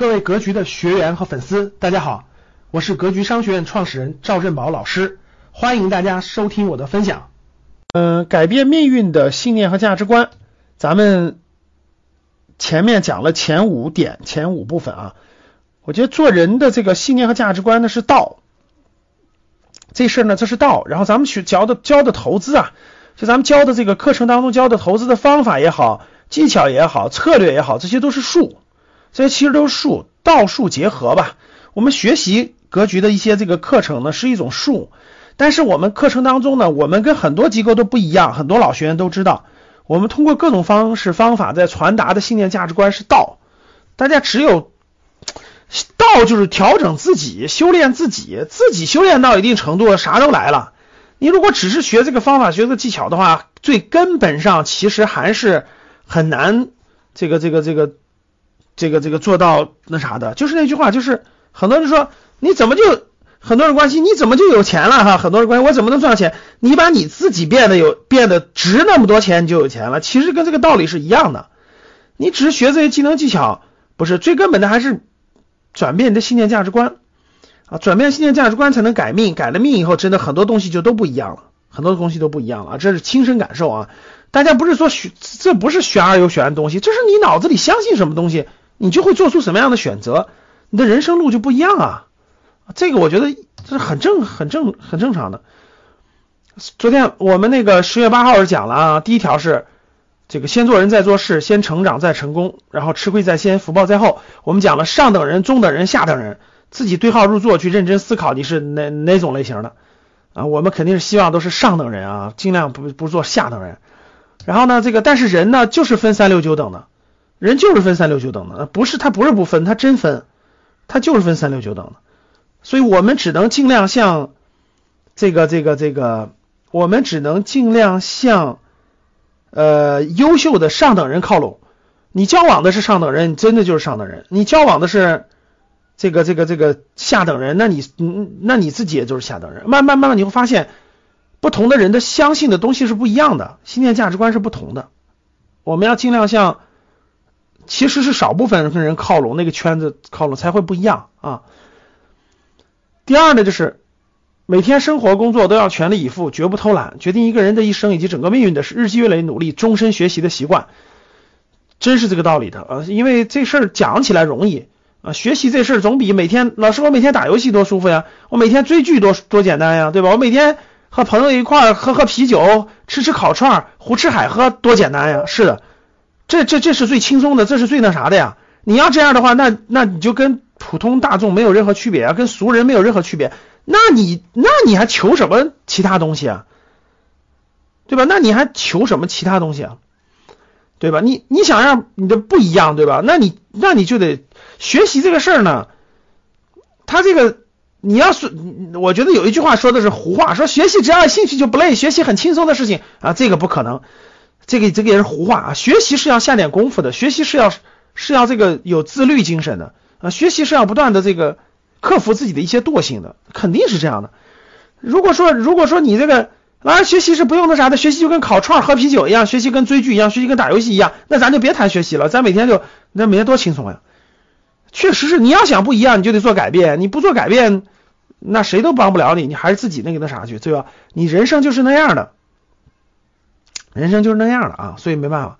各位格局的学员和粉丝，大家好，我是格局商学院创始人赵振宝老师，欢迎大家收听我的分享。嗯，改变命运的信念和价值观，咱们前面讲了前五点，前五部分啊。我觉得做人的这个信念和价值观呢是道，这事儿呢这是道。然后咱们去教的教的投资啊，就咱们教的这个课程当中教的投资的方法也好，技巧也好，策略也好，这些都是术，这些其实都是术，道术结合吧。我们学习格局的一些这个课程呢是一种术，但是我们课程当中呢，我们跟很多机构都不一样，很多老学员都知道，我们通过各种方式方法在传达的信念价值观是道，大家只有。道就是调整自己，修炼自己，自己修炼到一定程度，啥都来了。你如果只是学这个方法、学这个技巧的话，最根本上其实还是很难，这个、这个、这个、这个、这个做到那啥的。就是那句话，就是很多人说你怎么就很多人关心你怎么就有钱了哈？很多人关心我怎么能赚到钱？你把你自己变得有变得值那么多钱，你就有钱了。其实跟这个道理是一样的。你只是学这些技能技巧，不是最根本的还是。转变你的信念价值观啊，转变信念价值观才能改命，改了命以后，真的很多东西就都不一样了，很多东西都不一样了啊，这是亲身感受啊。大家不是说玄，这不是玄而又玄的东西，这是你脑子里相信什么东西，你就会做出什么样的选择，你的人生路就不一样啊。这个我觉得这是很正、很正、很正常的。昨天我们那个十月八号是讲了啊，第一条是。这个先做人再做事，先成长再成功，然后吃亏在先，福报在后。我们讲了上等人、中等人、下等人，自己对号入座，去认真思考你是哪哪种类型的啊？我们肯定是希望都是上等人啊，尽量不不做下等人。然后呢，这个但是人呢，就是分三六九等的，人就是分三六九等的，不是他不是不分，他真分，他就是分三六九等的。所以我们只能尽量向这个这个这个，我们只能尽量向。呃，优秀的上等人靠拢，你交往的是上等人，你真的就是上等人；你交往的是这个这个这个下等人，那你嗯，那你自己也就是下等人。慢慢慢慢你会发现，不同的人的相信的东西是不一样的，信念价值观是不同的。我们要尽量向，其实是少部分人靠拢，那个圈子靠拢才会不一样啊。第二呢，就是。每天生活工作都要全力以赴，绝不偷懒。决定一个人的一生以及整个命运的是日积月累努力、终身学习的习惯，真是这个道理的啊！因为这事儿讲起来容易啊，学习这事儿总比每天老师我每天打游戏多舒服呀，我每天追剧多多简单呀，对吧？我每天和朋友一块儿喝喝啤酒、吃吃烤串、胡吃海喝多简单呀！是的，这这这是最轻松的，这是最那啥的呀！你要这样的话，那那你就跟普通大众没有任何区别啊，跟俗人没有任何区别。那你那你还求什么其他东西啊？对吧？那你还求什么其他东西啊？对吧？你你想让你的不一样，对吧？那你那你就得学习这个事儿呢。他这个你要是我觉得有一句话说的是胡话，说学习只要有兴趣就不累，学习很轻松的事情啊，这个不可能。这个这个也是胡话啊。学习是要下点功夫的，学习是要是要这个有自律精神的啊，学习是要不断的这个。克服自己的一些惰性的，肯定是这样的。如果说，如果说你这个啊学习是不用那啥的，学习就跟烤串喝啤酒一样，学习跟追剧一样，学习跟打游戏一样，那咱就别谈学习了，咱每天就那每天多轻松呀。确实是，你要想不一样，你就得做改变，你不做改变，那谁都帮不了你，你还是自己那个那啥去，对吧？你人生就是那样的，人生就是那样的啊，所以没办法。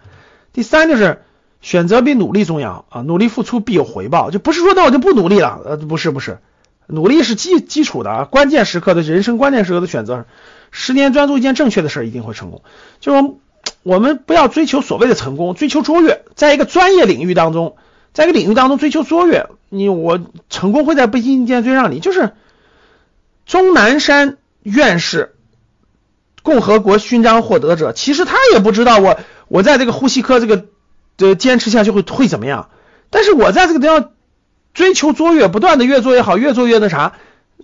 第三就是。选择比努力重要啊！努力付出必有回报，就不是说那我就不努力了，呃，不是不是，努力是基基础的啊，关键时刻的人生关键时刻的选择，十年专注一件正确的事儿一定会成功。就是我们不要追求所谓的成功，追求卓越，在一个专业领域当中，在一个领域当中追求卓越，你我成功会在不经意间追上你。就是钟南山院士，共和国勋章获得者，其实他也不知道我我在这个呼吸科这个。的坚持下去会会怎么样？但是我在这个地方追求卓越，不断的越做越好，越做越那啥，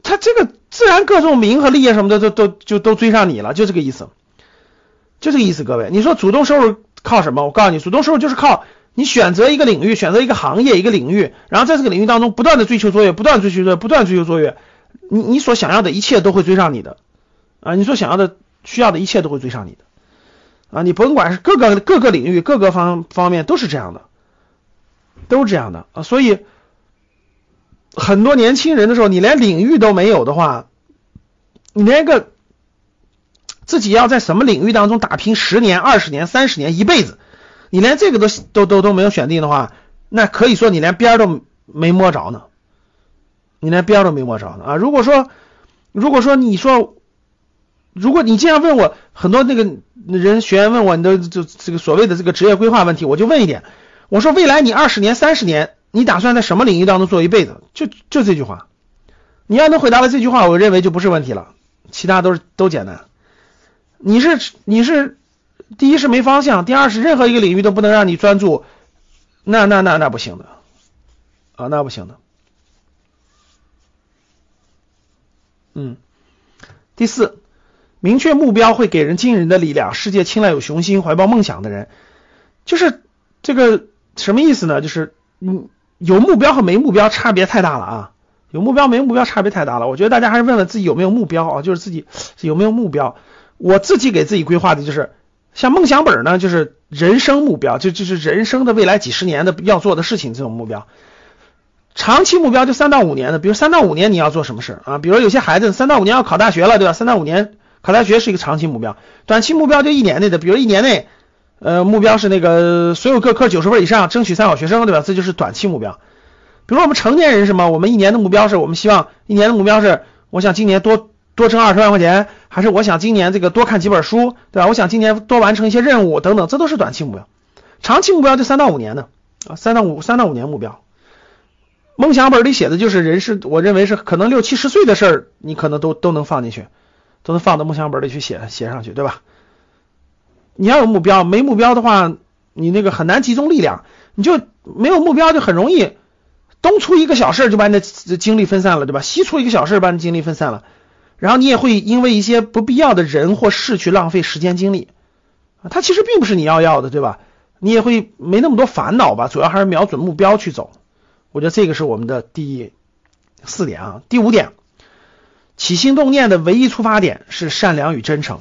他这个自然各种名和利啊什么的都都就都追上你了，就这个意思，就这个意思。各位，你说主动收入靠什么？我告诉你，主动收入就是靠你选择一个领域，选择一个行业，一个领域，然后在这个领域当中不断的追求卓越，不断追求卓越，不断追求卓越，你你所想要的一切都会追上你的啊，你所想要的需要的一切都会追上你的。啊，你甭管是各个各个领域、各个方方面都是这样的，都是这样的啊。所以很多年轻人的时候，你连领域都没有的话，你连个自己要在什么领域当中打拼十年、二十年、三十年、一辈子，你连这个都都都都没有选定的话，那可以说你连边都没摸着呢，你连边都没摸着呢啊！如果说如果说你说，如果你这样问我，很多那个人学员问我你的就这个所谓的这个职业规划问题，我就问一点，我说未来你二十年、三十年，你打算在什么领域当中做一辈子？就就这句话，你要能回答了这句话，我认为就不是问题了，其他都是都简单。你是你是第一是没方向，第二是任何一个领域都不能让你专注，那那那那不行的啊，那不行的。嗯，第四，明确目标会给人惊人的力量。世界青睐有雄心、怀抱梦想的人，就是这个什么意思呢？就是嗯，有目标和没目标差别太大了啊！有目标没目标差别太大了。我觉得大家还是问问自己有没有目标啊，就是自己有没有目标。我自己给自己规划的就是，像梦想本呢，就是人生目标，就就是人生的未来几十年的要做的事情这种目标。长期目标就三到五年的，比如三到五年你要做什么事啊？比如有些孩子三到五年要考大学了，对吧？三到五年考大学是一个长期目标，短期目标就一年内的，比如一年内，呃，目标是那个所有各科九十分以上，争取三好学生，对吧？这就是短期目标。比如我们成年人什么？我们一年的目标是我们希望一年的目标是，我想今年多多挣二十万块钱，还是我想今年这个多看几本书，对吧？我想今年多完成一些任务等等，这都是短期目标。长期目标就三到五年的啊，三到五三到五年目标。梦想本里写的就是人是，我认为是可能六七十岁的事儿，你可能都都能放进去，都能放到梦想本里去写写上去，对吧？你要有目标，没目标的话，你那个很难集中力量，你就没有目标，就很容易东出一个小事儿就把你的精力分散了，对吧？西出一个小事儿把你精力分散了，然后你也会因为一些不必要的人或事去浪费时间精力，啊，它其实并不是你要要的，对吧？你也会没那么多烦恼吧？主要还是瞄准目标去走。我觉得这个是我们的第四点啊，第五点，起心动念的唯一出发点是善良与真诚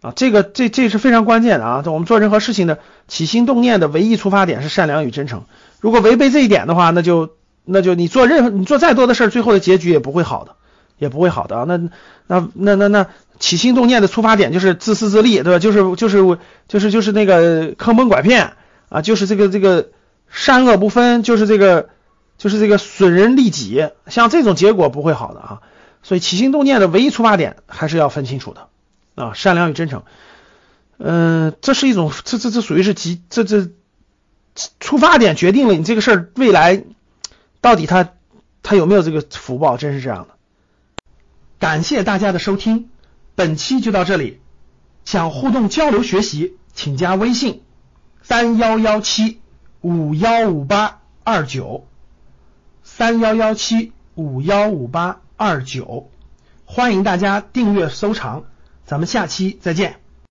啊，这个这这是非常关键的啊，我们做任何事情的起心动念的唯一出发点是善良与真诚，如果违背这一点的话，那就那就你做任何你做再多的事儿，最后的结局也不会好的，也不会好的啊，那那那那那起心动念的出发点就是自私自利，对吧？就是就是就是就是那个坑蒙拐骗啊，就是这个这个善恶不分，就是这个。就是这个损人利己，像这种结果不会好的啊，所以起心动念的唯一出发点还是要分清楚的啊，善良与真诚，嗯，这是一种，这这这属于是极，这这出发点决定了你这个事儿未来到底他他有没有这个福报，真是这样的。感谢大家的收听，本期就到这里，想互动交流学习，请加微信三幺幺七五幺五八二九。三幺幺七五幺五八二九，欢迎大家订阅收藏，咱们下期再见。